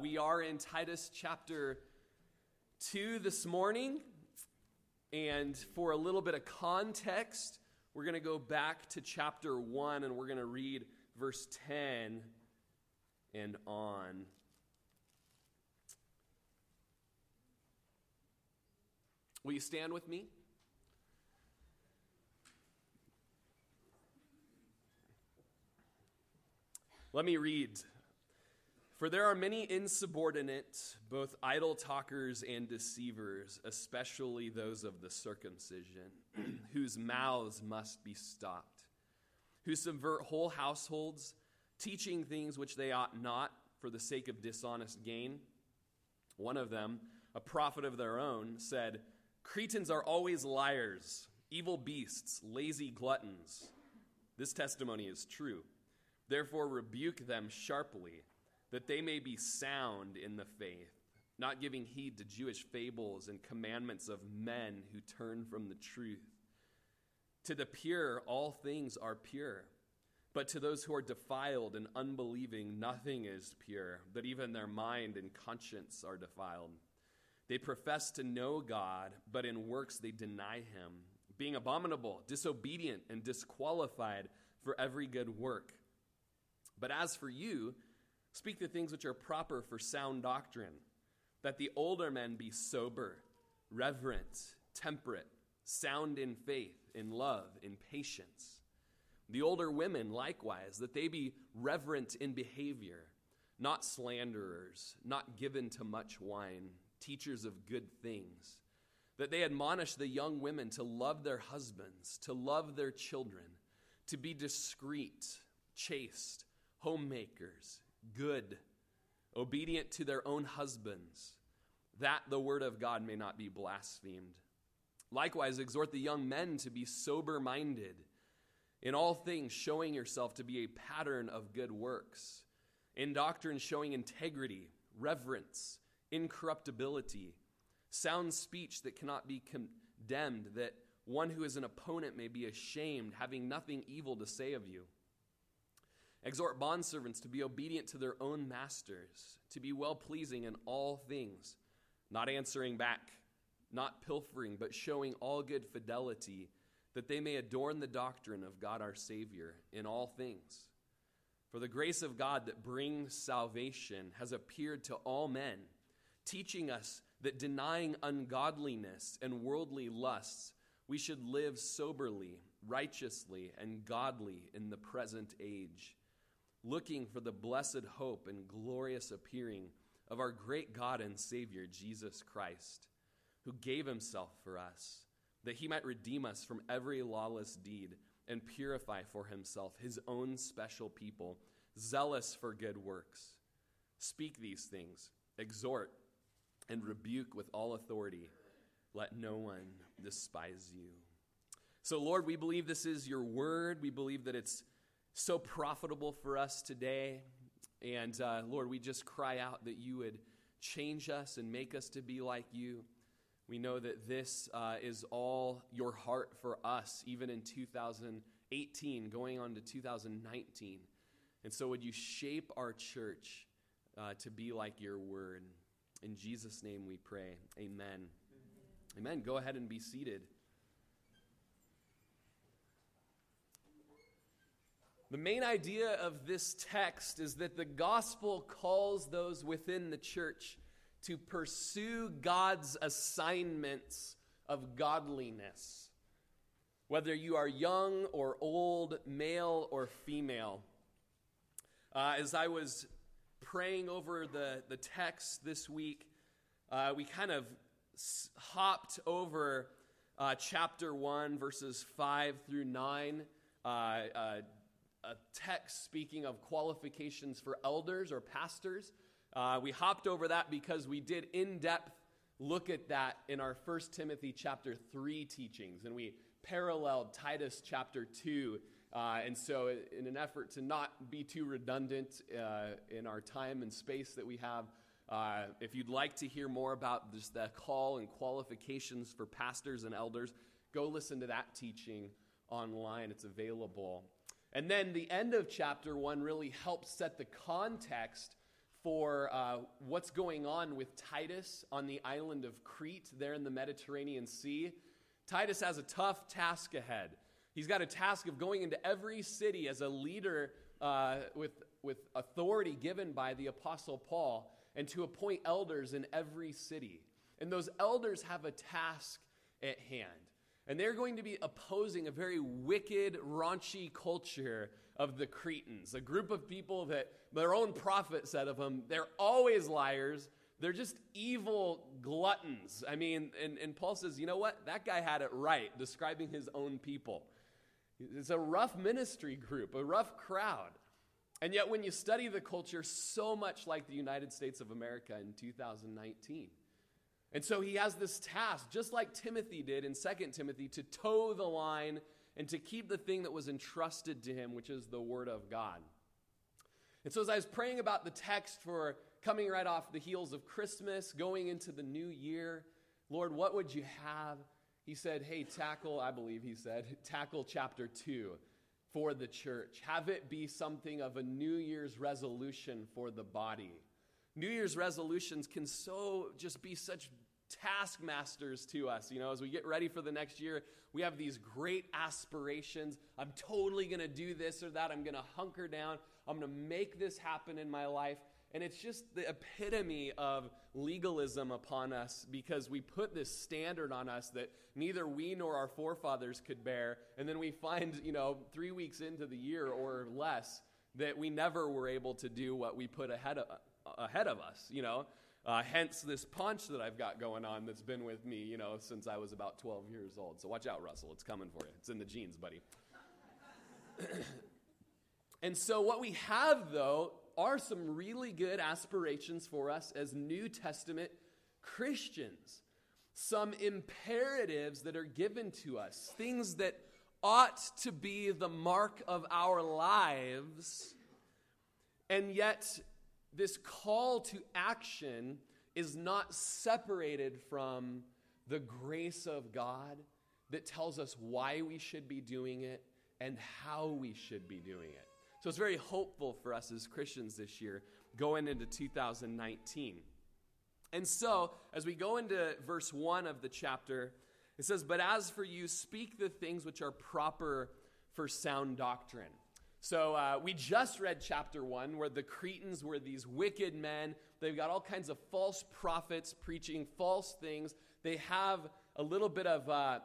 We are in Titus chapter 2 this morning. And for a little bit of context, we're going to go back to chapter 1 and we're going to read verse 10 and on. Will you stand with me? Let me read for there are many insubordinate, both idle talkers and deceivers, especially those of the circumcision, whose mouths must be stopped, who subvert whole households, teaching things which they ought not for the sake of dishonest gain. One of them, a prophet of their own, said, Cretans are always liars, evil beasts, lazy gluttons. This testimony is true. Therefore, rebuke them sharply that they may be sound in the faith, not giving heed to Jewish fables and commandments of men who turn from the truth. To the pure, all things are pure. But to those who are defiled and unbelieving, nothing is pure, but even their mind and conscience are defiled. They profess to know God, but in works they deny him, being abominable, disobedient, and disqualified for every good work. But as for you, Speak the things which are proper for sound doctrine, that the older men be sober, reverent, temperate, sound in faith, in love, in patience. The older women, likewise, that they be reverent in behavior, not slanderers, not given to much wine, teachers of good things. That they admonish the young women to love their husbands, to love their children, to be discreet, chaste, homemakers good, obedient to their own husbands, that the word of God may not be blasphemed. Likewise, exhort the young men to be sober minded, in all things showing yourself to be a pattern of good works, in doctrine showing integrity, reverence, incorruptibility, sound speech that cannot be condemned, that one who is an opponent may be ashamed, having nothing evil to say of you. Exhort bondservants to be obedient to their own masters, to be well pleasing in all things, not answering back, not pilfering, but showing all good fidelity, that they may adorn the doctrine of God our Savior in all things. For the grace of God that brings salvation has appeared to all men, teaching us that denying ungodliness and worldly lusts, we should live soberly, righteously, and godly in the present age looking for the blessed hope and glorious appearing of our great God and Savior, Jesus Christ, who gave himself for us, that he might redeem us from every lawless deed and purify for himself his own special people, zealous for good works. Speak these things, exhort, and rebuke with all authority. Let no one despise you. So, Lord, we believe this is your word. We believe that it's so profitable for us today. And uh, Lord, we just cry out that you would change us and make us to be like you. We know that this uh, is all your heart for us, even in 2018, going on to 2019. And so, would you shape our church uh, to be like your word? In Jesus' name we pray. Amen. Amen. Go ahead and be seated. The main idea of this text is that the gospel calls those within the church to pursue God's assignments of godliness. Whether you are young or old, male or female. Uh, as I was praying over the, the text this week, uh, we kind of hopped over uh, chapter 1, verses 5 through 9. A text speaking of qualifications for elders or pastors. Uh, we hopped over that because we did in depth look at that in our First Timothy chapter 3 teachings, and we paralleled Titus chapter 2. Uh, and so, in an effort to not be too redundant uh, in our time and space that we have, uh, if you'd like to hear more about this, the call and qualifications for pastors and elders, go listen to that teaching online. It's available. And then the end of chapter one really helps set the context for uh, what's going on with Titus on the island of Crete, there in the Mediterranean Sea. Titus has a tough task ahead. He's got a task of going into every city as a leader uh, with, with authority given by the Apostle Paul and to appoint elders in every city. And those elders have a task at hand. And they're going to be opposing a very wicked, raunchy culture of the Cretans, a group of people that their own prophet said of them, they're always liars. They're just evil gluttons. I mean, and, and Paul says, you know what? That guy had it right, describing his own people. It's a rough ministry group, a rough crowd. And yet, when you study the culture, so much like the United States of America in 2019. And so he has this task, just like Timothy did in 2 Timothy, to toe the line and to keep the thing that was entrusted to him, which is the Word of God. And so, as I was praying about the text for coming right off the heels of Christmas, going into the new year, Lord, what would you have? He said, Hey, tackle, I believe he said, tackle chapter 2 for the church. Have it be something of a New Year's resolution for the body. New Year's resolutions can so just be such taskmasters to us. You know, as we get ready for the next year, we have these great aspirations. I'm totally going to do this or that. I'm going to hunker down. I'm going to make this happen in my life. And it's just the epitome of legalism upon us because we put this standard on us that neither we nor our forefathers could bear. And then we find, you know, three weeks into the year or less that we never were able to do what we put ahead of, ahead of us, you know. Uh, hence this punch that I've got going on that's been with me, you know, since I was about 12 years old. So watch out, Russell. It's coming for you. It's in the genes, buddy. and so what we have, though, are some really good aspirations for us as New Testament Christians. Some imperatives that are given to us, things that ought to be the mark of our lives, and yet this call to action is not separated from the grace of God that tells us why we should be doing it and how we should be doing it. So it's very hopeful for us as Christians this year going into 2019. And so, as we go into verse 1 of the chapter, it says, But as for you, speak the things which are proper for sound doctrine. So uh, we just read chapter one, where the Cretans were these wicked men. They've got all kinds of false prophets preaching false things. They have a little bit of, uh,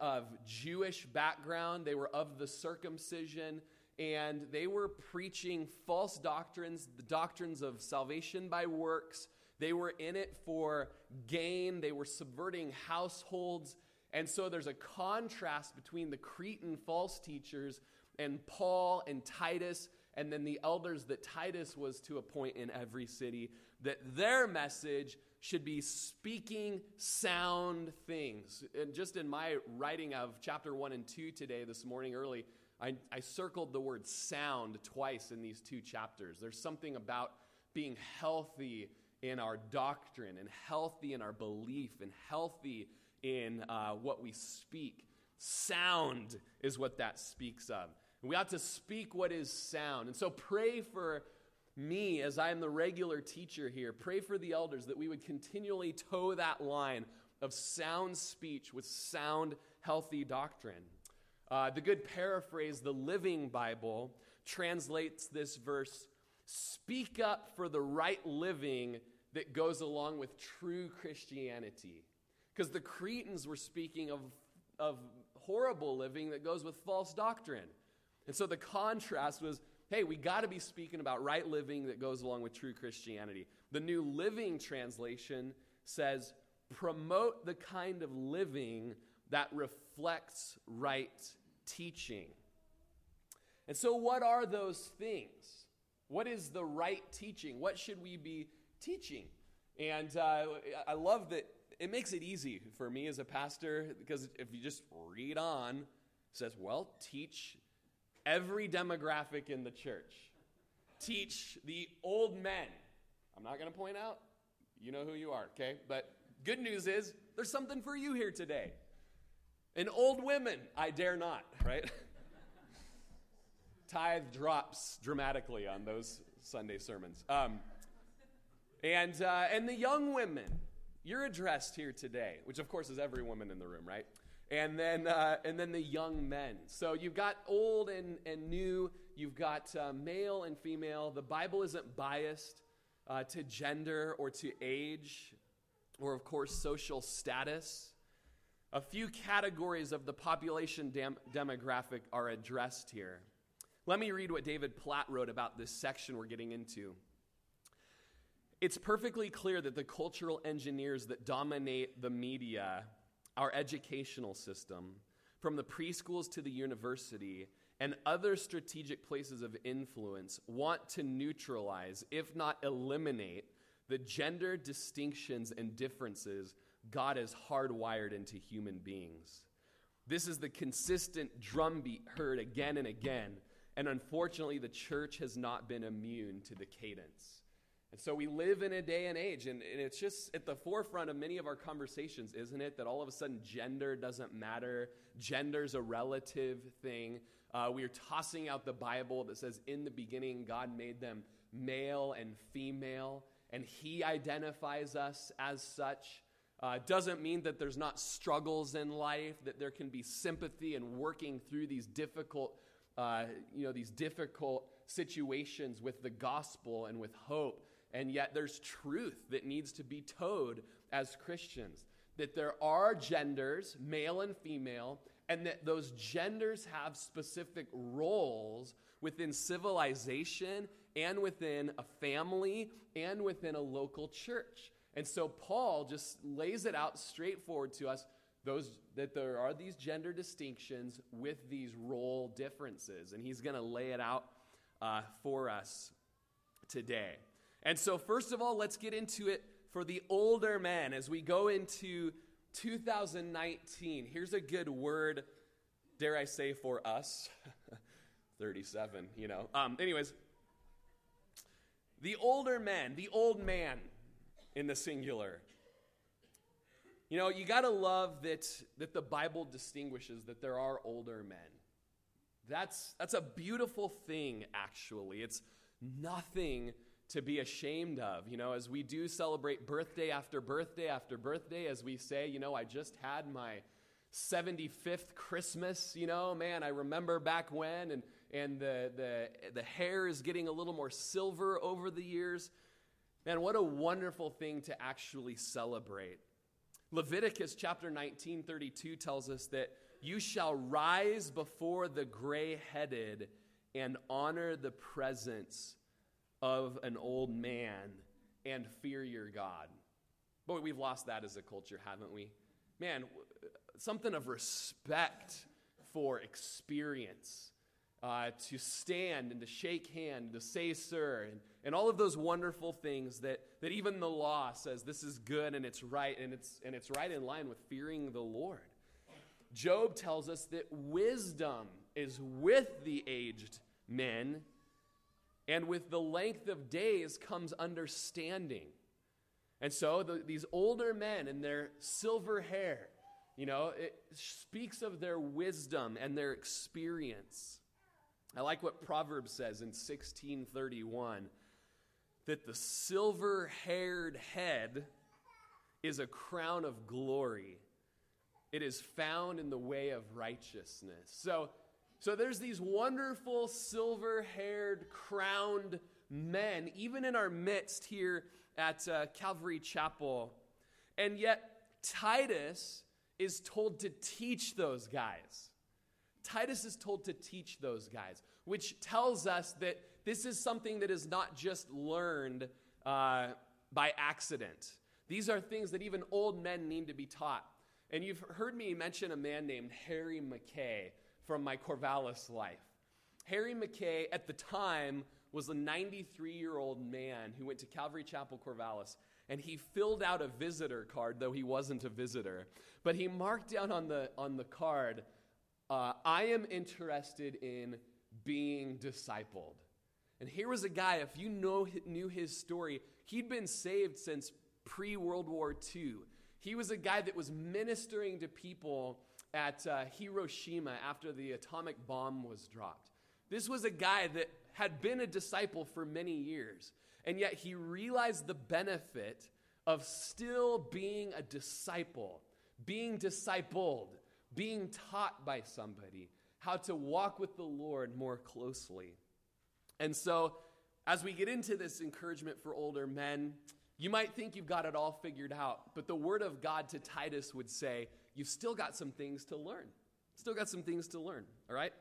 of Jewish background. They were of the circumcision, and they were preaching false doctrines, the doctrines of salvation by works. They were in it for gain. They were subverting households. And so there's a contrast between the Cretan false teachers and Paul and Titus, and then the elders that Titus was to appoint in every city, that their message should be speaking sound things. And just in my writing of chapter 1 and 2 today, this morning early, I, I circled the word sound twice in these two chapters. There's something about being healthy in our doctrine and healthy in our belief and healthy in uh, what we speak. Sound is what that speaks of. We ought to speak what is sound. And so pray for me as I am the regular teacher here. Pray for the elders that we would continually toe that line of sound speech with sound, healthy doctrine. Uh, the good paraphrase, the Living Bible, translates this verse Speak up for the right living that goes along with true Christianity. Because the Cretans were speaking of, of horrible living that goes with false doctrine. And so the contrast was hey, we got to be speaking about right living that goes along with true Christianity. The New Living Translation says, promote the kind of living that reflects right teaching. And so, what are those things? What is the right teaching? What should we be teaching? And uh, I love that it makes it easy for me as a pastor because if you just read on, it says, well, teach every demographic in the church. Teach the old men. I'm not going to point out. You know who you are, okay? But good news is there's something for you here today. And old women, I dare not, right? Tithe drops dramatically on those Sunday sermons. Um, And, uh, and the young women, you're addressed here today, which of course is every woman in the room, right? And then, uh, and then the young men. So you've got old and, and new, you've got uh, male and female. The Bible isn't biased uh, to gender or to age or, of course, social status. A few categories of the population demographic are addressed here. Let me read what David Platt wrote about this section we're getting into. It's perfectly clear that the cultural engineers that dominate the media, our educational system, from the preschools to the university, and other strategic places of influence, want to neutralize, if not eliminate, the gender distinctions and differences God has hardwired into human beings. This is the consistent drumbeat heard again and again, and unfortunately, the church has not been immune to the cadence. And so we live in a day and age, and, and, it's just at the forefront of many of our conversations, isn't it? That all of a sudden gender doesn't matter. Gender's a relative thing. Uh, we are tossing out the Bible that says, in the beginning, God made them male and female, and He identifies us as such. Uh, doesn't mean that there's not struggles in life, that there can be sympathy and working through these difficult, uh, you know, these difficult situations with the gospel and with hope. And yet there's truth that needs to be towed as Christians. That there are genders, male and female, and that those genders have specific roles within civilization and within a family and within a local church. And so Paul just lays it out straightforward to us those that there are these gender distinctions with these role differences and he's going to lay it out uh, for us today and so, first of all, let's get into it for the older men as we go into 2019. Here's a good word, dare I say, for us. 37, you know. Um, anyways, the older men, the old man in the singular. You know, you got to love that, that the Bible distinguishes that there are older men. That's, that's a beautiful thing, actually. It's nothing to be ashamed of. You know, as we do celebrate birthday after birthday after birthday, as we say, you know, I just had my 75th Christmas, you know, man, I remember back when, and, and the, the, the hair is getting a little more silver over the years. Man, what a wonderful thing to actually celebrate. Leviticus chapter 19, 32 tells us that you shall rise before the gray headed and honor the presence of an old man and fear your God. Boy, we've lost that as a culture, haven't we? Man, something of respect for experience. Uh, to stand and to shake hand, to say sir, and, and all of those wonderful things that, that even the law says this is good and it's right, and it's, and it's right in line with fearing the Lord. Job tells us that wisdom is with the aged men and with the length of days comes understanding. And so the, these older men and their silver hair, you know, it speaks of their wisdom and their experience. I like what Proverbs says in 1631 that the silver haired head is a crown of glory. It is found in the way of righteousness. So so there's these wonderful silver haired, crowned men, even in our midst here at uh, Calvary Chapel. And yet, Titus is told to teach those guys. Titus is told to teach those guys, which tells us that this is something that is not just learned uh, by accident. These are things that even old men need to be taught. And you've heard me mention a man named Harry McKay from my Corvallis life. Harry McKay, at the time, was a 93 year old man who went to Calvary Chapel, Corvallis, and he filled out a visitor card, though he wasn't a visitor. But he marked down on the, on the card, uh, I am interested in being discipled. And here was a guy, if you know, knew his story, he'd been saved since pre World War II. He was a guy that was ministering to people at uh, Hiroshima after the atomic bomb was dropped. This was a guy that had been a disciple for many years. and yet he realized the benefit of still being a disciple, being discipled, being taught by somebody how to walk with the Lord more closely. And so, as we get into this encouragement for older men, you might think you've got it all figured out, but the word of God to Titus would say, you've still got some things to learn. Still got some things to learn, all right?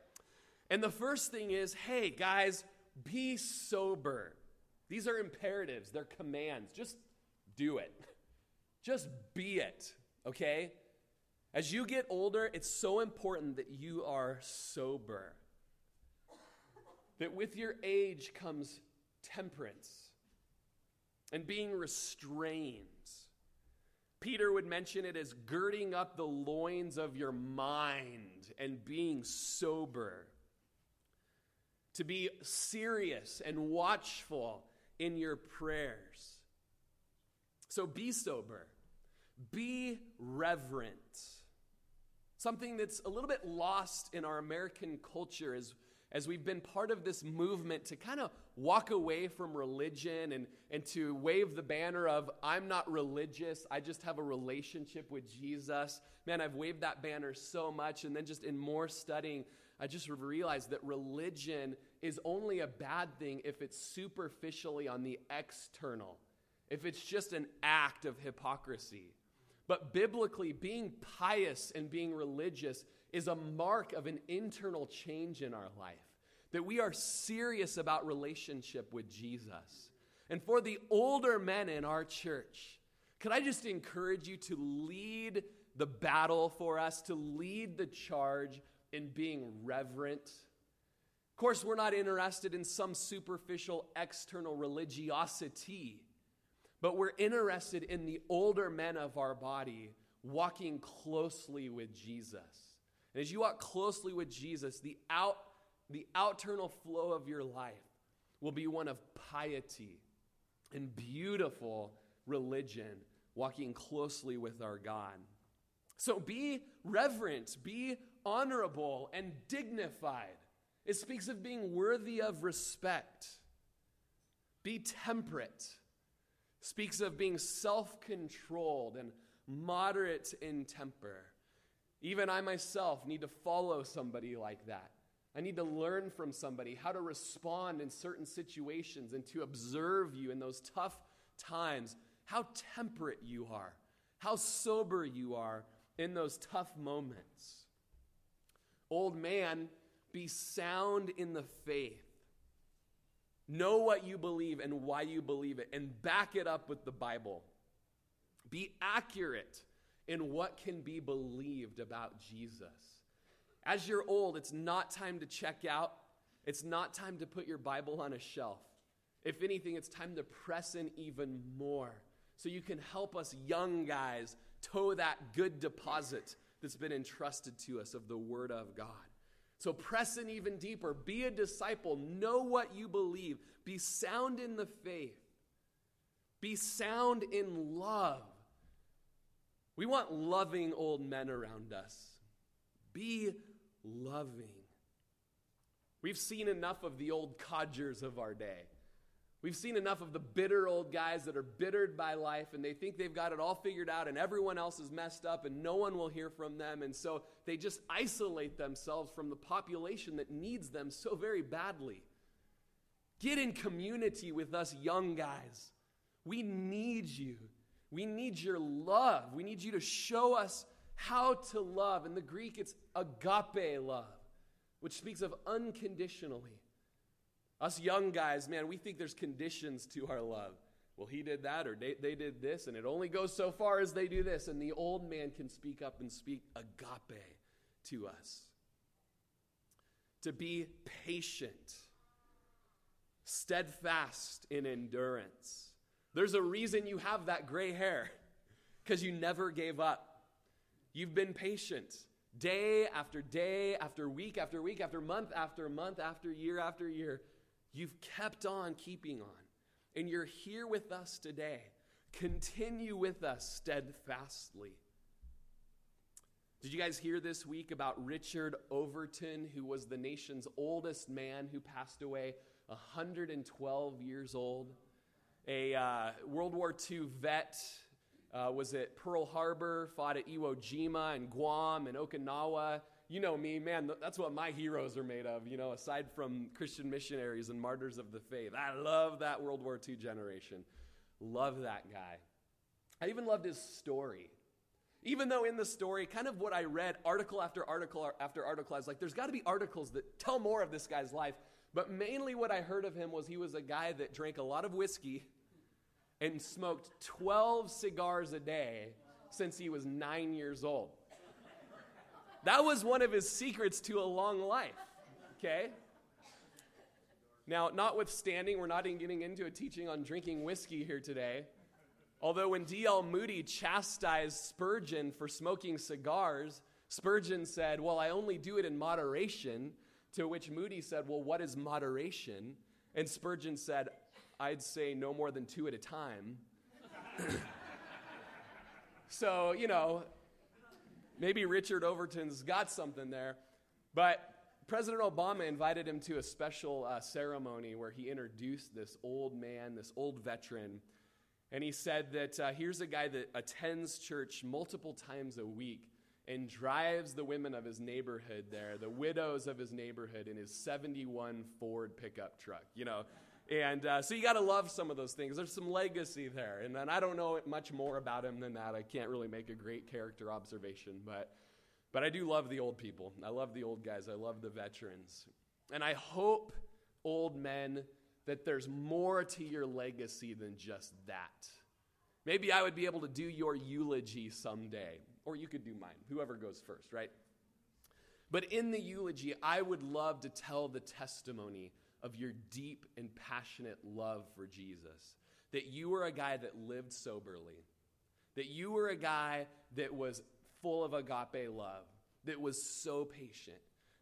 And the first thing is hey, guys, be sober. These are imperatives, they're commands. Just do it. Just be it, okay? As you get older, it's so important that you are sober. That with your age comes temperance and being restrained. Peter would mention it as girding up the loins of your mind and being sober. To be serious and watchful in your prayers. So be sober, be reverent. Something that's a little bit lost in our American culture is as we've been part of this movement to kind of walk away from religion and, and to wave the banner of, I'm not religious, I just have a relationship with Jesus. Man, I've waved that banner so much. And then just in more studying, I just realized that religion is only a bad thing if it's superficially on the external, if it's just an act of hypocrisy. But biblically, being pious and being religious is a mark of an internal change in our life. That we are serious about relationship with Jesus. And for the older men in our church, could I just encourage you to lead the battle for us, to lead the charge in being reverent? Of course, we're not interested in some superficial external religiosity, but we're interested in the older men of our body walking closely with Jesus. And as you walk closely with Jesus, the out the outernal flow of your life will be one of piety and beautiful religion, walking closely with our God. So be reverent, be honorable, and dignified. It speaks of being worthy of respect. Be temperate. Speaks of being self controlled and moderate in temper. Even I myself need to follow somebody like that. I need to learn from somebody how to respond in certain situations and to observe you in those tough times, how temperate you are, how sober you are in those tough moments. Old man, be sound in the faith. Know what you believe and why you believe it, and back it up with the Bible. Be accurate in what can be believed about Jesus. As you're old, it's not time to check out. It's not time to put your Bible on a shelf. If anything, it's time to press in even more so you can help us young guys tow that good deposit that's been entrusted to us of the Word of God. So press in even deeper. Be a disciple. Know what you believe. Be sound in the faith. Be sound in love. We want loving old men around us. Be loving. We've seen enough of the old codgers of our day. We've seen enough of the bitter old guys that are bittered by life and they think they've got it all figured out and everyone else is messed up and no one will hear from them. And so they just isolate themselves from the population that needs them so very badly. Get in community with us young guys. We need you. We need your love. We need you to show us how to love. In the Greek, it's agape love, which speaks of unconditionally. Us young guys, man, we think there's conditions to our love. Well, he did that, or they, they did this, and it only goes so far as they do this. And the old man can speak up and speak agape to us. To be patient, steadfast in endurance there's a reason you have that gray hair because you never gave up. You've been patient day after day, after week after week, after month after month, after year after year. You've kept on keeping on. And you're here with us today. Continue with us steadfastly. Did you guys hear this week about Richard Overton, who was the nation's oldest man who passed away 112 years old? a uh, World War II vet. Uh, was at Pearl Harbor, fought at Iwo Jima and Guam and Okinawa. You know me, man, that's what my heroes are made of, you know, aside from Christian missionaries and martyrs of the faith. I love that World War II generation. Love that guy. I even loved his story. Even though in the story, kind of what I read, article after article after article, I was like, there's got to be articles that tell more of this guy's life. But mainly what I heard of him was he was a guy that drank a lot of whiskey and smoked 12 cigars a day since he was nine years old. That was one of his secrets to a long life, okay? Now, notwithstanding, we're not even getting into a teaching on drinking whiskey here today. Although when D.L. Moody chastised Spurgeon for smoking cigars, Spurgeon said, Well, I only do it in moderation. To which Moody said, Well, what is moderation? And Spurgeon said, I'd say no more than two at a time. so, you know, maybe Richard Overton's got something there. But President Obama invited him to a special uh, ceremony where he introduced this old man, this old veteran and he said that uh, here's a guy that attends church multiple times a week and drives the women of his neighborhood there, the widows of his neighborhood, in his 71 Ford pickup truck, you know. And uh, so you got to love some of those things. There's some legacy there. And, and I don't know much more about him than that. I can't really make a great character observation, but, but I do love the old people. I love the old guys. I love the veterans. And I hope old men that there's more to your legacy than just that. Maybe I would be able to do your eulogy someday, or you could do mine, whoever goes first, right? But in the eulogy, I would love to tell the testimony of your deep and passionate love for Jesus. That you were a guy that lived soberly, that you were a guy that was full of agape love, that was so patient,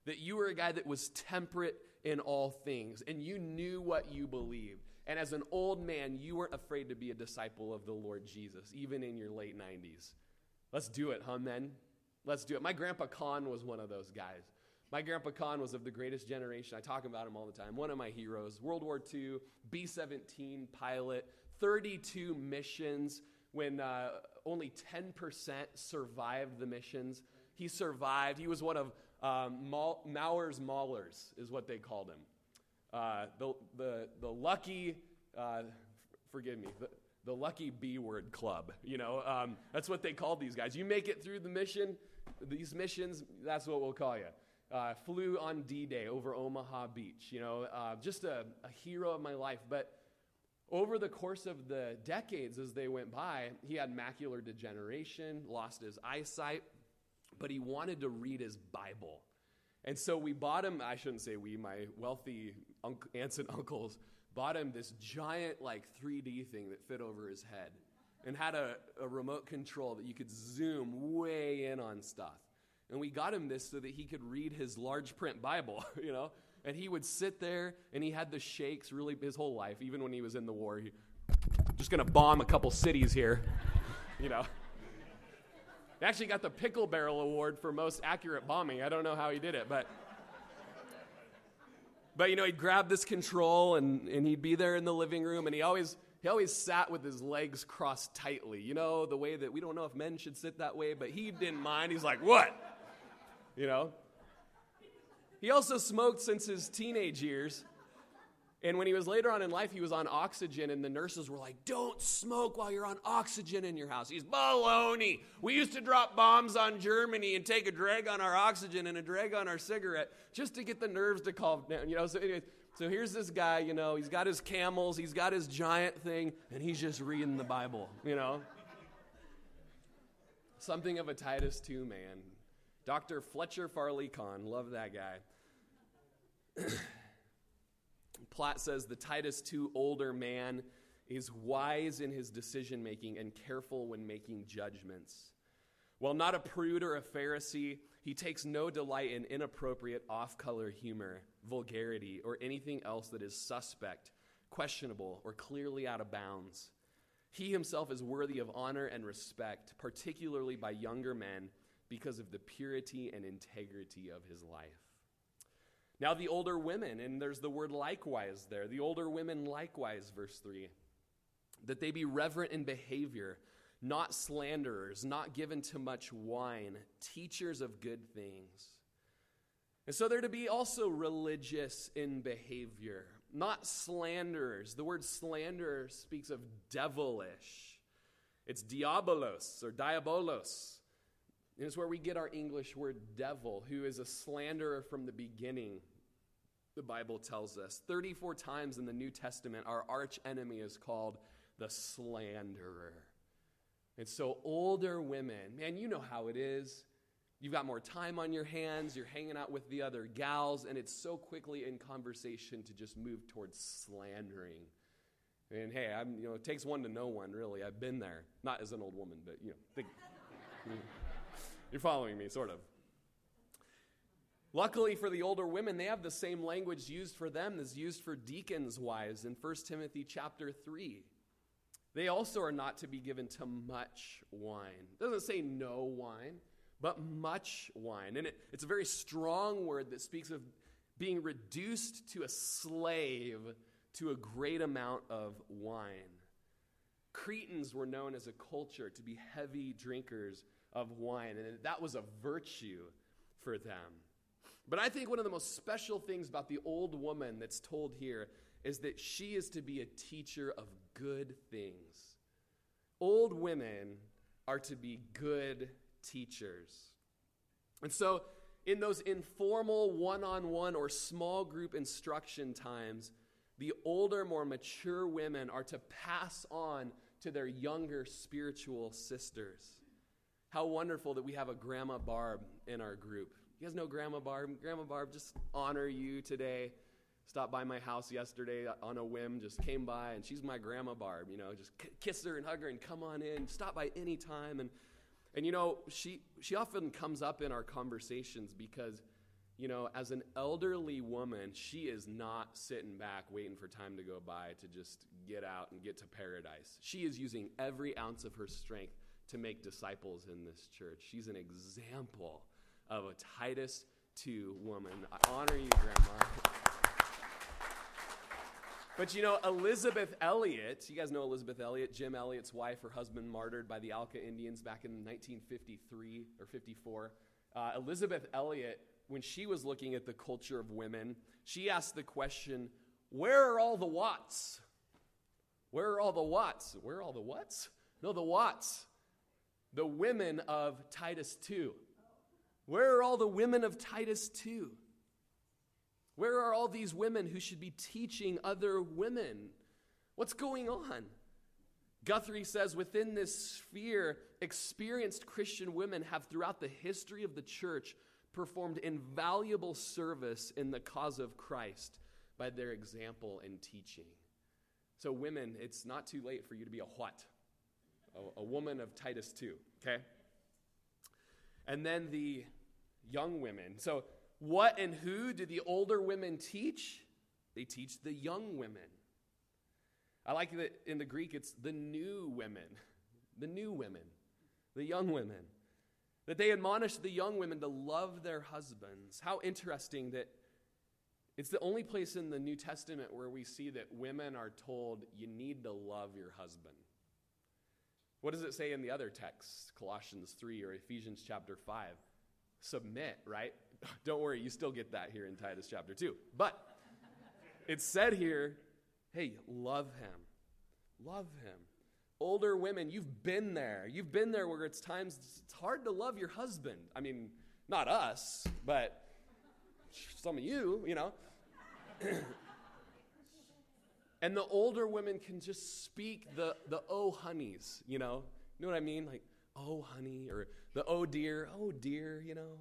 that you were a guy that was temperate in all things, and you knew what you believed. And as an old man, you weren't afraid to be a disciple of the Lord Jesus, even in your late 90s. Let's do it, huh, men? Let's do it. My grandpa Con was one of those guys. My grandpa Con was of the greatest generation. I talk about him all the time. One of my heroes. World War II, B 17 pilot, 32 missions when uh, only 10% survived the missions. He survived. He was one of um, Mauer's Maulers is what they called him. Uh, the, the, the lucky, uh, forgive me, the, the lucky B word club. You know, um, that's what they called these guys. You make it through the mission, these missions, that's what we'll call you. Uh, flew on D Day over Omaha Beach. You know, uh, just a, a hero of my life. But over the course of the decades as they went by, he had macular degeneration, lost his eyesight, but he wanted to read his Bible. And so we bought him, I shouldn't say we, my wealthy aunts and uncles bought him this giant, like 3D thing that fit over his head and had a, a remote control that you could zoom way in on stuff. And we got him this so that he could read his large print Bible, you know? And he would sit there and he had the shakes really his whole life, even when he was in the war. He, just gonna bomb a couple cities here, you know? He actually got the Pickle Barrel Award for most accurate bombing. I don't know how he did it, but. But you know, he'd grab this control and, and he'd be there in the living room, and he always he always sat with his legs crossed tightly. You know, the way that we don't know if men should sit that way, but he didn't mind. He's like, what? You know? He also smoked since his teenage years. And when he was later on in life, he was on oxygen, and the nurses were like, Don't smoke while you're on oxygen in your house. He's baloney. We used to drop bombs on Germany and take a drag on our oxygen and a drag on our cigarette just to get the nerves to calm down. You know, so, anyway, so here's this guy, you know, he's got his camels, he's got his giant thing, and he's just reading the Bible, you know? Something of a Titus 2 man. Dr. Fletcher Farley Con, love that guy. Platt says the Titus 2 older man is wise in his decision making and careful when making judgments. While not a prude or a Pharisee, he takes no delight in inappropriate off color humor, vulgarity, or anything else that is suspect, questionable, or clearly out of bounds. He himself is worthy of honor and respect, particularly by younger men, because of the purity and integrity of his life. Now, the older women, and there's the word likewise there. The older women likewise, verse 3. that they be reverent in behavior, not slanderers, not given to much wine, teachers of good things. And so they're to be also religious in behavior, not slanderers. The word slanderer speaks of devilish. It's diabolos or diabolos. And it's where we get our English word devil, who is a slanderer from the beginning, the Bible tells us. 34 times in the New Testament, our arch enemy is called the slanderer. And so, older women, man, you know how it is. You've got more time on your hands, you're hanging out with the other gals, and it's so quickly in conversation to just move towards slandering. And hey, I'm, you know, it takes one to know one, really. I've been there. Not as an old woman, but, you know, think, you're following me, sort of. Luckily for the older women, they have the same language used for them as used for deacons' wives in 1 Timothy chapter 3. They also are not to be given to much wine. It doesn't say no wine, but much wine. And it, it's a very strong word that speaks of being reduced to a slave to a great amount of wine. Cretans were known as a culture to be heavy drinkers of wine, and that was a virtue for them. But I think one of the most special things about the old woman that's told here is that she is to be a teacher of good things. Old women are to be good teachers. And so, in those informal one on one or small group instruction times, the older, more mature women are to pass on to their younger spiritual sisters. How wonderful that we have a Grandma Barb in our group. You guys know Grandma Barb? Grandma Barb, just honor you today stopped by my house yesterday on a whim, just came by, and she's my grandma Barb, you know, just kiss her and hug her and come on in, stop by any time. And, and you know, she, she often comes up in our conversations because, you know, as an elderly woman, she is not sitting back waiting for time to go by to just get out and get to paradise. She is using every ounce of her strength to make disciples in this church. She's an example of a Titus 2 woman. I honor you, Grandma. But you know, Elisabeth Elliot, you guys know Elisabeth Elliot, Jim Elliot's wife, her husband martyred by the Auca Indians back in 1953 or 54. Uh, Elisabeth Elliot, when she was looking at the culture of women, she asked the question, Where are all the Watts? Where are all the Watts? Where are all the whats? No, the Watts. The women of Titus 2. Where are all the women of Titus 2? Where are all these women who should be teaching other women? What's going on? Guthrie says within this sphere, experienced Christian women have throughout the history of the church performed invaluable service in the cause of Christ by their example and teaching. So, women, it's not too late for you to be a what? A, a woman of Titus 2, okay? And then the young women. So, what and who do the older women teach? They teach the young women. I like that in the Greek it's the new women, the new women, the young women. That they admonish the young women to love their husbands. How interesting that it's the only place in the New Testament where we see that women are told you need to love your husband. What does it say in the other texts, Colossians 3 or Ephesians chapter 5? Submit, right? Don't worry, you still get that here in Titus chapter 2. But it's said here hey, love him. Love him. Older women, you've been there. You've been there where it's times it's hard to love your husband. I mean, not us, but some of you, you know. and the older women can just speak the, the oh honeys, you know. You know what I mean? Like, oh honey, or the oh dear, oh dear, you know.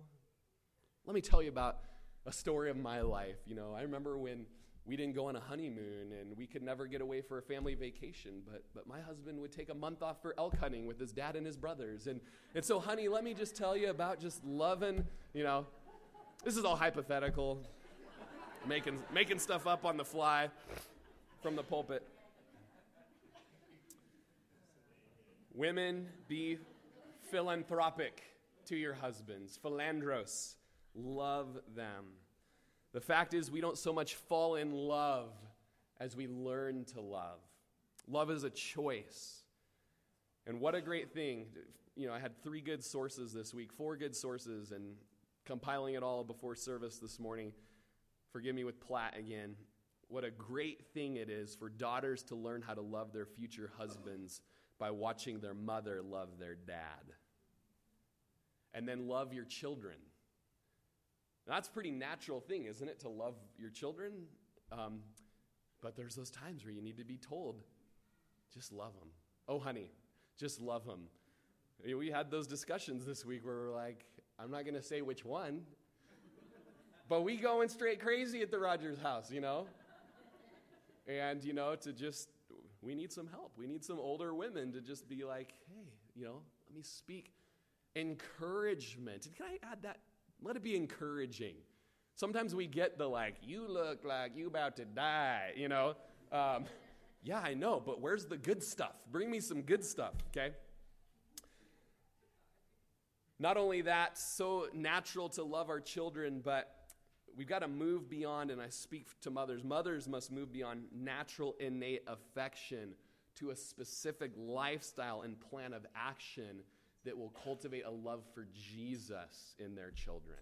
Let me tell you about a story of my life. You know, I remember when we didn't go on a honeymoon and we could never get away for a family vacation, but, but my husband would take a month off for elk hunting with his dad and his brothers. And, and so, honey, let me just tell you about just loving, you know, this is all hypothetical, making, making stuff up on the fly from the pulpit. Women, be philanthropic to your husbands, philandros. Love them. The fact is, we don't so much fall in love as we learn to love. Love is a choice. And what a great thing. You know, I had three good sources this week, four good sources, and compiling it all before service this morning. Forgive me with Platt again. What a great thing it is for daughters to learn how to love their future husbands by watching their mother love their dad. And then love your children. That's a pretty natural thing, isn't it, to love your children? Um, but there's those times where you need to be told, just love them. Oh, honey, just love them. We had those discussions this week where we're like, I'm not going to say which one, but we going straight crazy at the Rodgers house, you know? And, you know, to just, we need some help. We need some older women to just be like, hey, you know, let me speak encouragement. Can I add that? Let it be encouraging. Sometimes we get the like, you look like you about to die, you know? Um, yeah, I know, but where's the good stuff? Bring me some good stuff, okay? Not only that, so natural to love our children, but we've got to move beyond, and I speak to mothers. Mothers must move beyond natural, innate affection to a specific lifestyle and plan of action that will cultivate a love for Jesus in their children.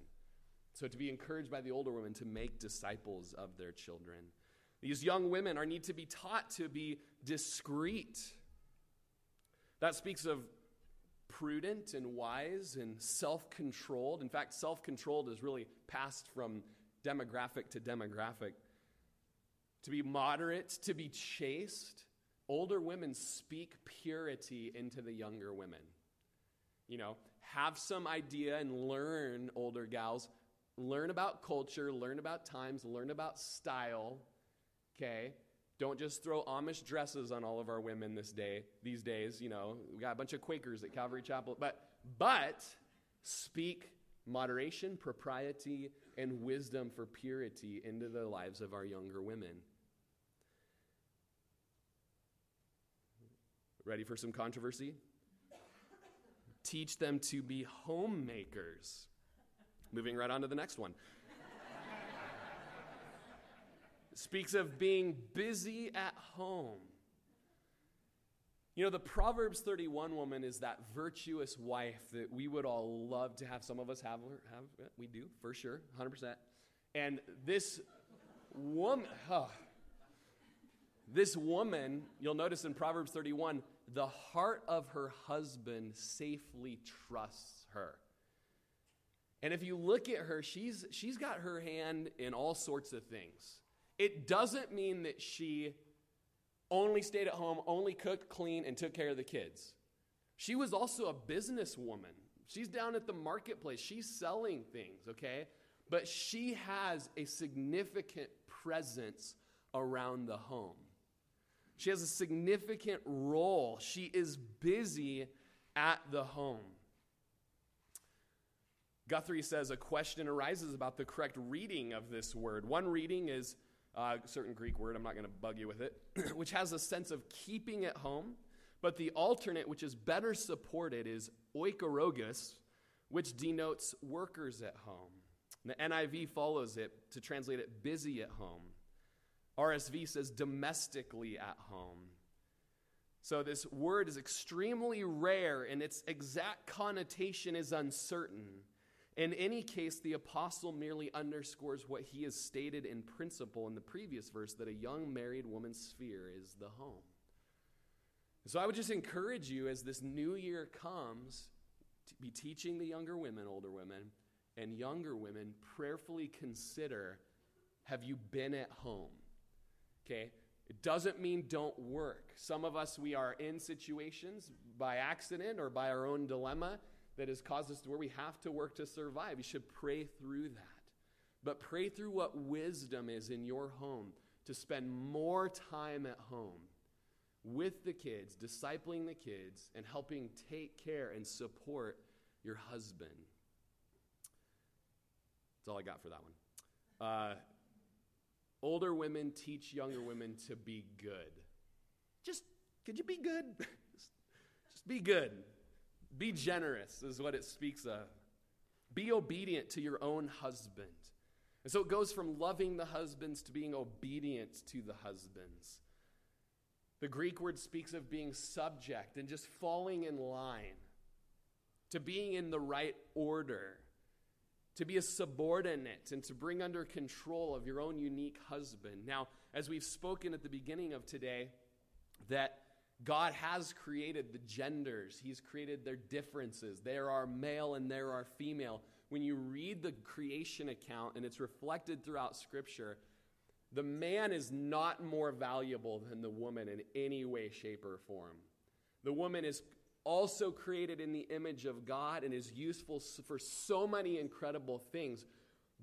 So, to be encouraged by the older women to make disciples of their children. These young women are need to be taught to be discreet. That speaks of prudent and wise and self controlled. In fact, self controlled is really passed from demographic to demographic. To be moderate, to be chaste. Older women speak purity into the younger women. You know, have some idea and learn, older gals, learn about culture, learn about times, learn about style. Okay? Don't just throw Amish dresses on all of our women this day, these days. You know, we got a bunch of Quakers at Calvary Chapel, but but speak moderation, propriety, and wisdom for purity into the lives of our younger women. Ready for some controversy? Teach them to be homemakers. Moving right on to the next one. Speaks of being busy at home. You know, the Proverbs 31 woman is that virtuous wife that we would all love to have. Some of us have, her. have we do, for sure, 100%. And this woman, this woman, you'll notice in Proverbs 31, the heart of her husband safely trusts her. And if you look at her, she's, she's got her hand in all sorts of things. It doesn't mean that she only stayed at home, only cooked, cleaned, and took care of the kids. She was also a businesswoman. She's down at the marketplace, she's selling things, okay? But she has a significant presence around the home. She has a significant role. She is busy at the home. Guthrie says a question arises about the correct reading of this word. One reading is uh, certain Greek word, I'm not going to bug you with it, which has a sense of keeping at home. But the alternate, which is better supported, is oikourgous, which denotes workers at home. The NIV follows it to translate it busy at home. RSV says domestically at home. So this word is extremely rare and its exact connotation is uncertain. In any case, the apostle merely underscores what he has stated in principle in the previous verse that a young married woman's sphere is the home. So I would just encourage you as this new year comes to be teaching the younger women, older women, and younger women prayerfully consider have you been at home? Okay? It doesn't mean don't work. Some of us, we are in situations by accident or by our own dilemma that has caused us to where we have to work to survive. You should pray through that. But pray through what wisdom is in your home to spend more time at home with the kids, discipling the kids, and helping take care and support your husband. That's all I got for that one. Uh, older women teach younger women to be good. Just, could you be good? just be good. Be generous, is what it speaks of. Be obedient to your own husband. And so it goes from loving the husbands to being obedient to the husbands. The Greek word speaks of being subject and just falling in line, to being in the right order, to be a subordinate, and to bring under control of your own unique husband. Now, as we've spoken at the beginning of today, that God has created the genders, He's created their differences. There are male and there are female. When you read the creation account, and it's reflected throughout Scripture, the man is not more valuable than the woman in any way, shape, or form. The woman is also created in the image of God and is useful for so many incredible things.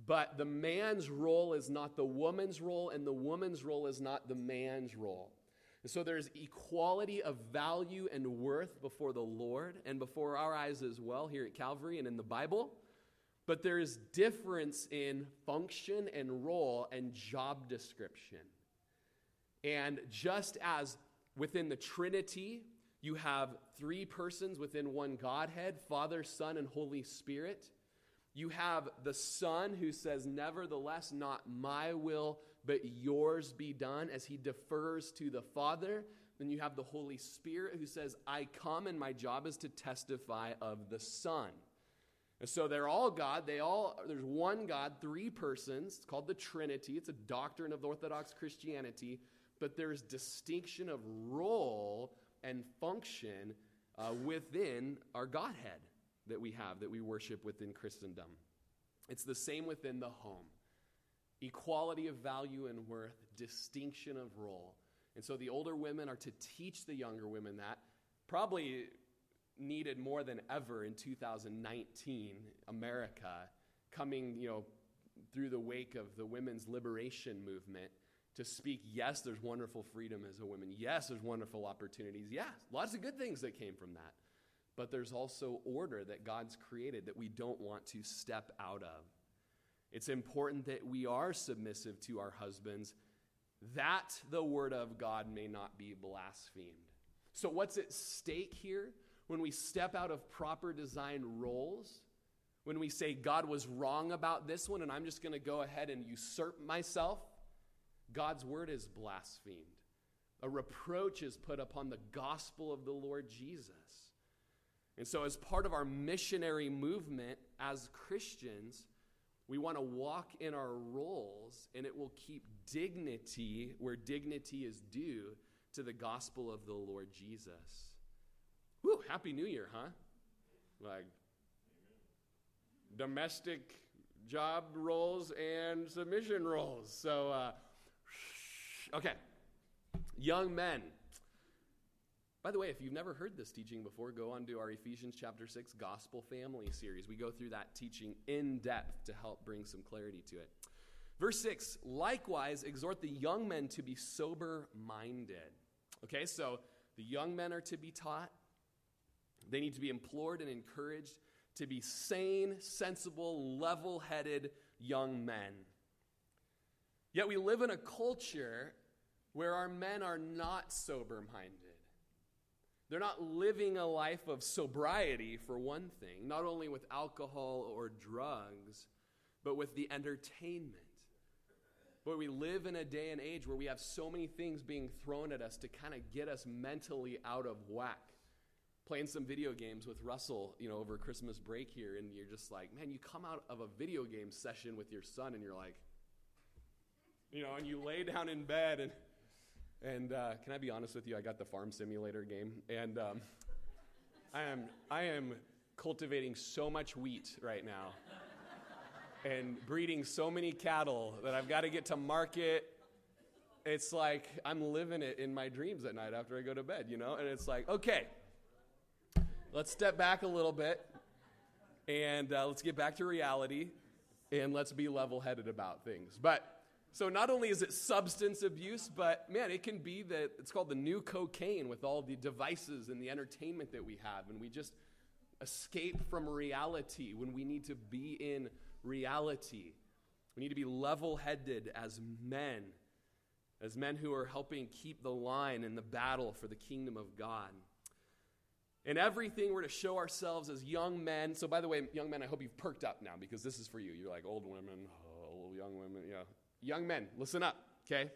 But the man's role is not the woman's role, and the woman's role is not the man's role. And so there's equality of value and worth before the Lord and before our eyes as well here at Calvary and in the Bible. But there is difference in function and role and job description. And just as within the Trinity, you have three persons within one Godhead Father, Son, and Holy Spirit. You have the Son who says, Nevertheless, not my will, but yours be done, as he defers to the Father. Then you have the Holy Spirit who says, I come and my job is to testify of the Son. And so they're all God. They all there's one God, three persons. It's called the Trinity. It's a doctrine of Orthodox Christianity, but there's distinction of role and function uh, within our Godhead that we have, that we worship within Christendom. It's the same within the home equality of value and worth, distinction of role. And so the older women are to teach the younger women that. Probably needed more than ever in 2019 America, coming, you know, through the wake of the women's liberation movement to speak yes there's wonderful freedom as a woman yes there's wonderful opportunities yes lots of good things that came from that but there's also order that god's created that we don't want to step out of it's important that we are submissive to our husbands that the word of god may not be blasphemed so what's at stake here when we step out of proper design roles, when we say God was wrong about this one and I'm just going to go ahead and usurp myself, God's word is blasphemed. A reproach is put upon the gospel of the Lord Jesus. And so, as part of our missionary movement as Christians, we want to walk in our roles, and it will keep dignity where dignity is due to the gospel of the Lord Jesus. Whew, Happy New Year, huh? Like domestic job roles and submission roles. So, uh, okay. Young men. By the way, if you've never heard this teaching before, go on to our Ephesians chapter 6 Gospel Family series. We go through that teaching in depth to help bring some clarity to it. Verse 6 Likewise, exhort the young men to be sober minded. Okay, so the young men are to be taught, they need to be implored and encouraged to be sane, sensible, level headed young men. Yet we live in a culture where our men are not sober minded. They're not living a life of sobriety, for one thing, not only with alcohol or drugs, but with the entertainment. But we live in a day and age where we have so many things being thrown at us to kind of get us mentally out of whack playing some video games with Russell, you know, over Christmas break here, and you're just like, man, you come out of a video game session with your son, and you're like, you know, and you lay down in bed, and and uh, can I be honest with you? I got the farm simulator game, and um, I am I am cultivating so much wheat right now, and breeding so many cattle that I've got to get to market. It's like I'm living it in my dreams at night after I go to bed, you know, and it's like, okay let's step back a little bit and uh, let's get back to reality and let's be level headed about things. But so not only is it substance abuse, but man, it can be that it's called the new cocaine with all the devices and the entertainment that we have, and we just escape from reality when we need to be in reality. We need to be level headed as men, as men who are helping keep the line in the battle for the kingdom of God. In everything, we're to show ourselves as young men. So, by the way, young men, I hope you've perked up now because this is for you. You're like old women, oh, young women, yeah. Young men, listen up, okay?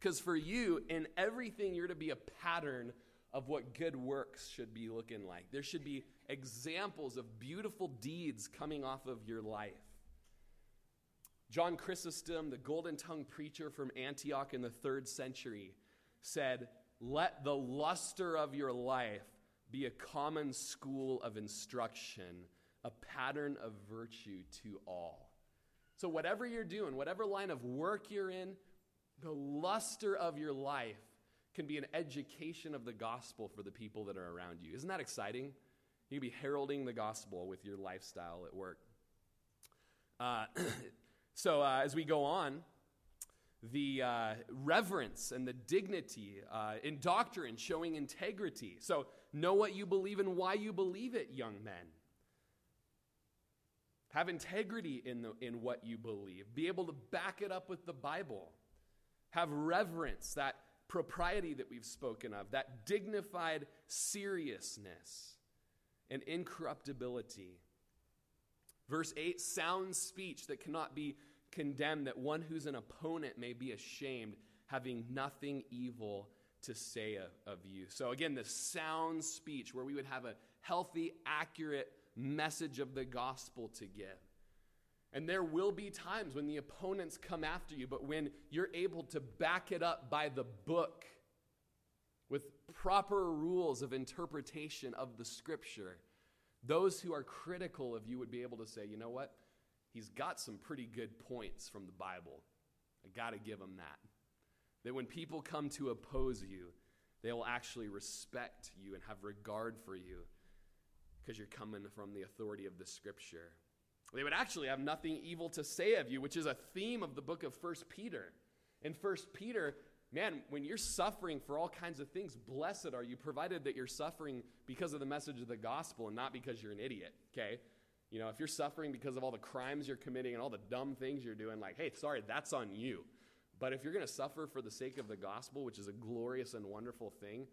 Because for you, in everything, you're to be a pattern of what good works should be looking like. There should be examples of beautiful deeds coming off of your life. John Chrysostom, the golden tongued preacher from Antioch in the third century, said, Let the luster of your life be a common school of instruction, a pattern of virtue to all. So, whatever you're doing, whatever line of work you're in, the luster of your life can be an education of the gospel for the people that are around you. Isn't that exciting? You can be heralding the gospel with your lifestyle at work. Uh, so, uh, as we go on, the uh, reverence and the dignity uh, in doctrine, showing integrity. So, know what you believe and why you believe it, young men. Have integrity in, the, in what you believe. Be able to back it up with the Bible. Have reverence, that propriety that we've spoken of, that dignified seriousness and incorruptibility. Verse 8 sound speech that cannot be condemned, that one who's an opponent may be ashamed, having nothing evil to say of, of you. So, again, the sound speech where we would have a healthy, accurate message of the gospel to give. And there will be times when the opponents come after you, but when you're able to back it up by the book with proper rules of interpretation of the scripture, those who are critical of you would be able to say, you know what? He's got some pretty good points from the Bible. I got to give him that. That when people come to oppose you, they will actually respect you and have regard for you because you're coming from the authority of the scripture. They would actually have nothing evil to say of you, which is a theme of the book of First Peter. In First Peter, man, when you're suffering for all kinds of things, blessed are you, provided that you're suffering because of the message of the gospel and not because you're an idiot, okay? You know, if you're suffering because of all the crimes you're committing and all the dumb things you're doing, like, hey, sorry, that's on you. But if you're going to suffer for the sake of the gospel, which is a glorious and wonderful thing,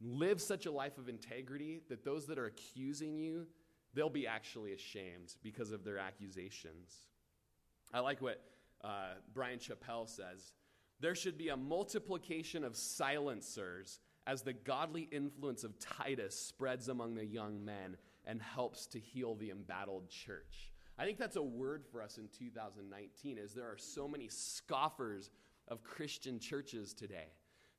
live such a life of integrity that those that are accusing you they'll be actually ashamed because of their accusations. I like what uh, Bryan Chapell says. There should be a multiplication of silencers as the godly influence of Titus spreads among the young men and helps to heal the embattled church. I think that's a word for us in 2019 as there are so many scoffers of Christian churches today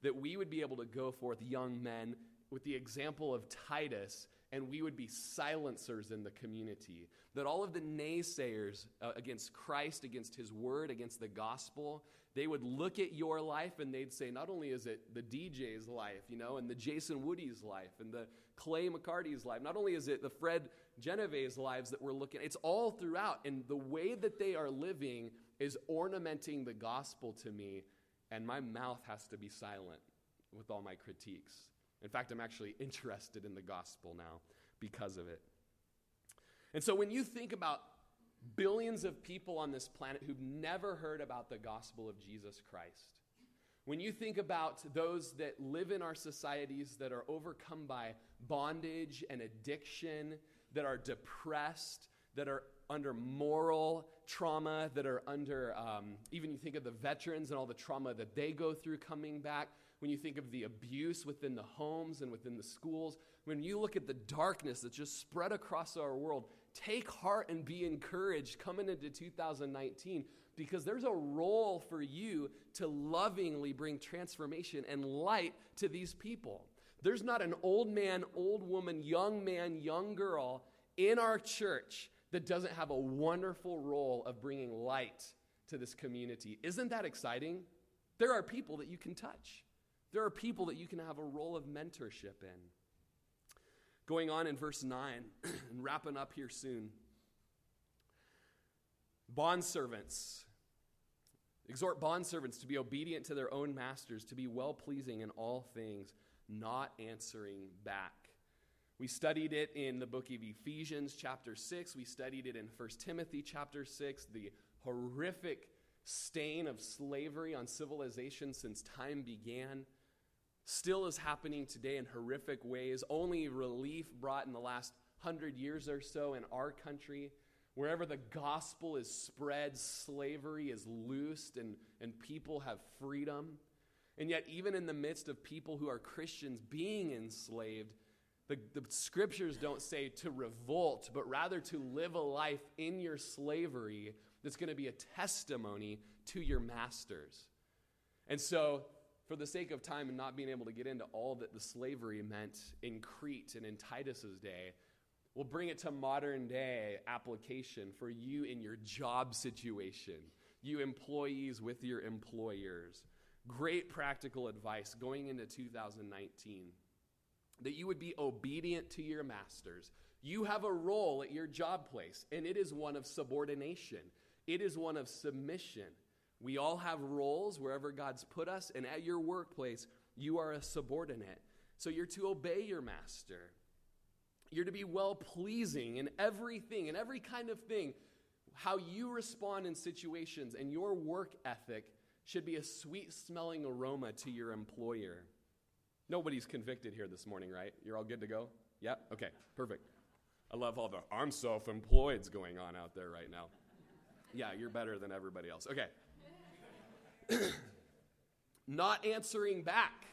that we would be able to go forth young men with the example of Titus and we would be silencers in the community. That all of the naysayers uh, against Christ, against his word, against the gospel, they would look at your life and they'd say, not only is it the DJ's life, you know, and the Jason Woody's life, and the Clay McCarty's life, not only is it the Fred Genevieve's lives that we're looking at, it's all throughout. And the way that they are living is ornamenting the gospel to me, and my mouth has to be silent with all my critiques. In fact, I'm actually interested in the gospel now because of it. And so when you think about billions of people on this planet who've never heard about the gospel of Jesus Christ, when you think about those that live in our societies that are overcome by bondage and addiction, that are depressed, that are under moral trauma, that are under, um, even you think of the veterans and all the trauma that they go through coming back, when you think of the abuse within the homes and within the schools, when you look at the darkness that's just spread across our world, take heart and be encouraged coming into 2019 because there's a role for you to lovingly bring transformation and light to these people. There's not an old man, old woman, young man, young girl in our church that doesn't have a wonderful role of bringing light to this community. Isn't that exciting? There are people that you can touch. There are people that you can have a role of mentorship in. Going on in verse 9 and wrapping up here soon. Bondservants. Exhort bondservants to be obedient to their own masters, to be well pleasing in all things, not answering back. We studied it in the book of Ephesians, chapter 6. We studied it in 1 Timothy, chapter 6, the horrific stain of slavery on civilization since time began still is happening today in horrific ways. Only relief brought in the last hundred years or so in our country. Wherever the gospel is spread, slavery is loosed and, and people have freedom. And yet, even in the midst of people who are Christians being enslaved, the, the scriptures don't say to revolt, but rather to live a life in your slavery that's going to be a testimony to your masters. And so, for the sake of time and not being able to get into all that the slavery meant in Crete and in Titus's day, we'll bring it to modern day application for you in your job situation, you employees with your employers. Great practical advice going into 2019 that you would be obedient to your masters. You have a role at your job place, and it is one of subordination, it is one of submission. We all have roles wherever God's put us, and at your workplace, you are a subordinate. So you're to obey your master. You're to be well pleasing in everything, in every kind of thing. How you respond in situations and your work ethic should be a sweet smelling aroma to your employer. Nobody's convicted here this morning, right? You're all good to go? Yeah? Okay, perfect. I love all the I'm self employed's going on out there right now. Yeah, you're better than everybody else. Okay. not answering back,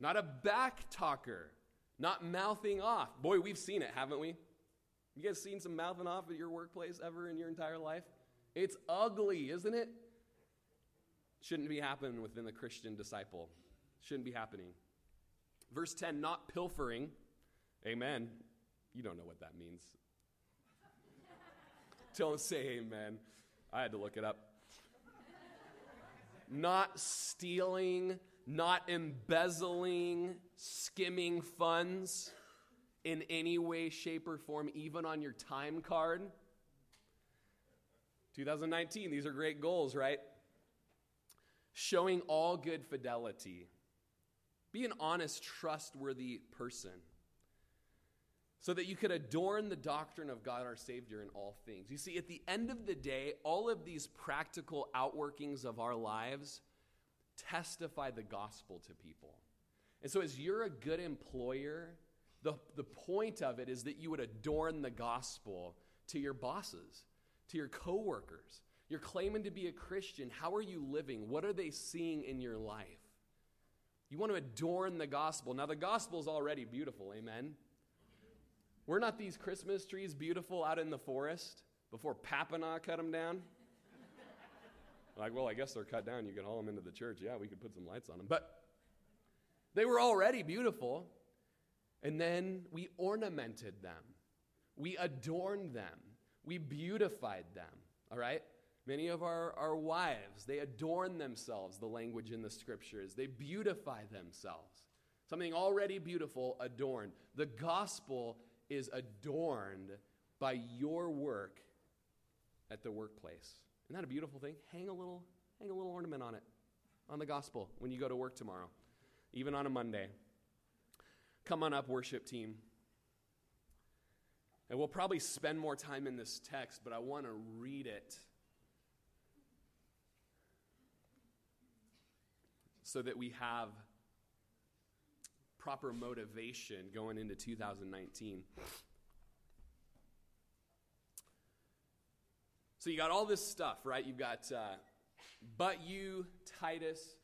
not a back talker, not mouthing off. Boy, we've seen it, haven't we? You guys seen some mouthing off at your workplace ever in your entire life? It's ugly, isn't it? Shouldn't be happening within the Christian disciple. Shouldn't be happening. Verse 10, not pilfering. Amen. You don't know what that means. don't say amen. I had to look it up. not stealing, not embezzling, skimming funds in any way, shape, or form, even on your time card. 2019, these are great goals, right? Showing all good fidelity. Be an honest, trustworthy person so that you could adorn the doctrine of God our Savior in all things. You see, at the end of the day, all of these practical outworkings of our lives testify the gospel to people. And so, as you're a good employer, the, the point of it is that you would adorn the gospel to your bosses, to your coworkers. You're claiming to be a Christian. How are you living? What are they seeing in your life? You want to adorn the gospel. Now, the gospel is already beautiful, amen? We're not these Christmas trees beautiful out in the forest before Papanaw cut them down. like, well, I guess they're cut down. You can haul them into the church. Yeah, we could put some lights on them. But they were already beautiful. And then we ornamented them, we adorned them, we beautified them. All right? Many of our, our wives, they adorn themselves, the language in the scriptures. They beautify themselves. Something already beautiful, adorned. The gospel is adorned by your work at the workplace. Isn't that a beautiful thing? Hang a little, hang a little ornament on it, on the gospel when you go to work tomorrow, even on a Monday. Come on up, worship team. And we'll probably spend more time in this text, but I want to read it so that we have proper motivation going into 2019. So you got all this stuff, right? You've got, uh, but you, Titus,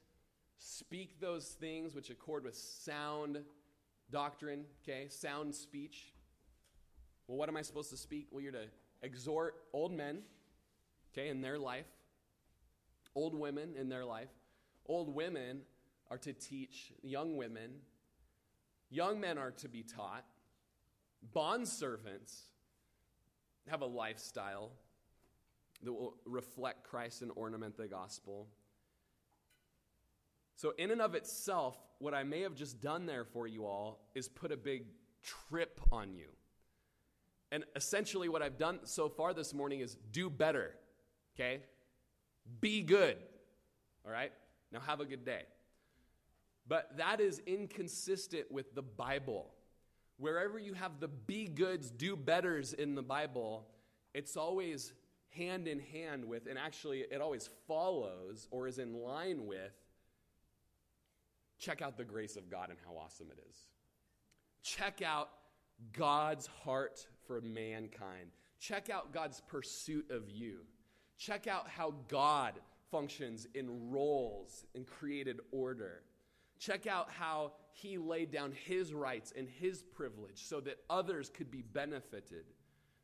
speak those things which accord with sound doctrine, okay? Sound speech. Well, what am I supposed to speak? Well, you're to exhort old men, okay, in their life, old women in their life, Old women are to teach young women, young men are to be taught, bond servants have a lifestyle that will reflect Christ and ornament the gospel. So, in and of itself, what I may have just done there for you all is put a big trip on you. And essentially, what I've done so far this morning is do better, okay? Be good, all right? Now, have a good day. But that is inconsistent with the Bible. Wherever you have the be goods, do betters in the Bible, it's always hand in hand with, and actually it always follows or is in line with, check out the grace of God and how awesome it is. Check out God's heart for mankind. Check out God's pursuit of you. Check out how God functions in roles and created order. Check out how he laid down his rights and his privilege so that others could be benefited,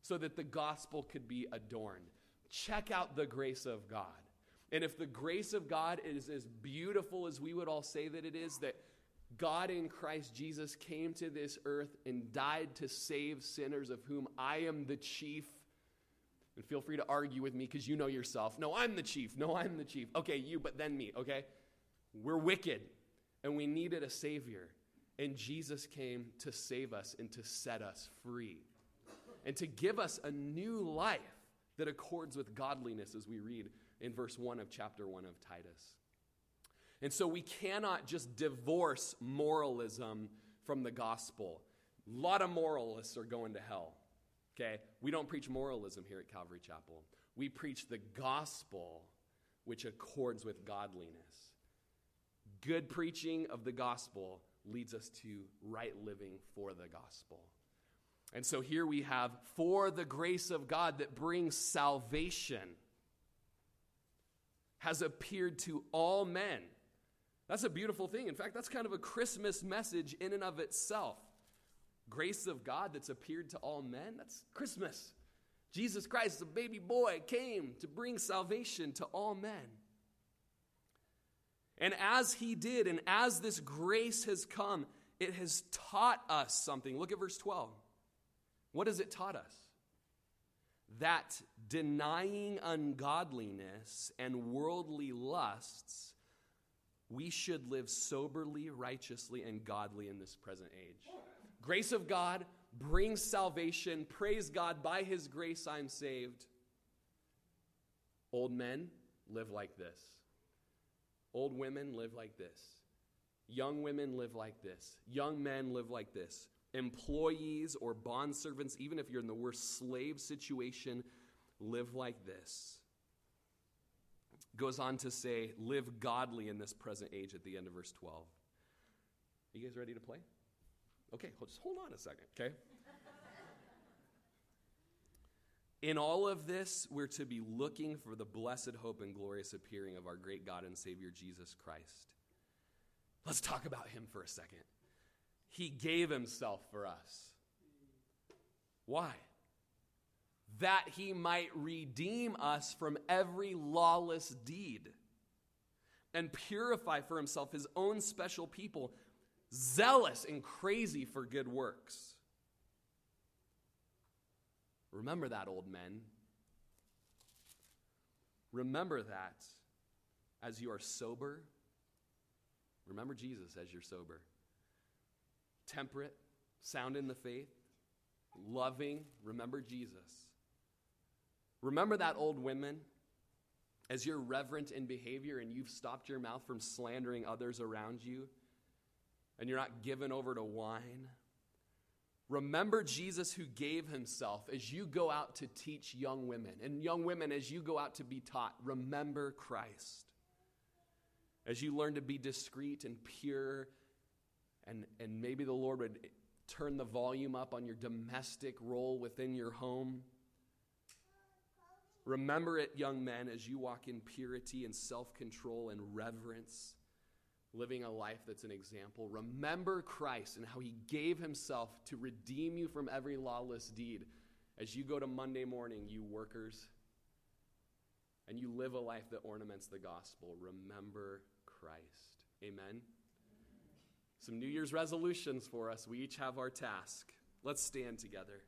so that the gospel could be adorned. Check out the grace of God. And if the grace of God is as beautiful as we would all say that it is, that God in Christ Jesus came to this earth and died to save sinners, of whom I am the chief. And feel free to argue with me because you know yourself. No, I'm the chief. No, I'm the chief. Okay, you, but then me, okay? We're wicked and we needed a Savior. And Jesus came to save us and to set us free and to give us a new life that accords with godliness, as we read in verse 1 of chapter 1 of Titus. And so we cannot just divorce moralism from the gospel. A lot of moralists are going to hell. Okay? We don't preach moralism here at Calvary Chapel. We preach the gospel which accords with godliness. Good preaching of the gospel leads us to right living for the gospel. And so here we have for the grace of God that brings salvation has appeared to all men. That's a beautiful thing. In fact, that's kind of a Christmas message in and of itself. Grace of God that's appeared to all men, that's Christmas. Jesus Christ, the baby boy, came to bring salvation to all men. And as he did, and as this grace has come, it has taught us something. Look at verse 12. What has it taught us? That denying ungodliness and worldly lusts, we should live soberly, righteously, and godly in this present age. Grace of God brings salvation. Praise God, by His grace I'm saved. Old men live like this. Old women live like this. Young women live like this. Young men live like this. Employees or bond servants, even if you're in the worst slave situation, live like this. Goes on to say, live godly in this present age at the end of verse 12. Are you guys ready to play? Okay, just hold on a second, okay? In all of this, we're to be looking for the blessed hope and glorious appearing of our great God and Savior Jesus Christ. Let's talk about him for a second. He gave himself for us. Why? That he might redeem us from every lawless deed and purify for himself his own special people, zealous and crazy for good works. Remember that, old men. Remember that as you are sober. Remember Jesus as you're sober. Temperate, sound in the faith, loving. Remember Jesus. Remember that, old women, as you're reverent in behavior and you've stopped your mouth from slandering others around you and you're not given over to wine Remember Jesus who gave himself as you go out to teach young women. And young women, as you go out to be taught, remember Christ. As you learn to be discreet and pure, and, and maybe the Lord would turn the volume up on your domestic role within your home. Remember it, young men, as you walk in purity and self control and reverence living a life that's an example. Remember Christ and how he gave himself to redeem you from every lawless deed. As you go to Monday morning, you workers, and you live a life that ornaments the gospel, remember Christ. Amen. Some New Year's resolutions for us. We each have our task. Let's stand together.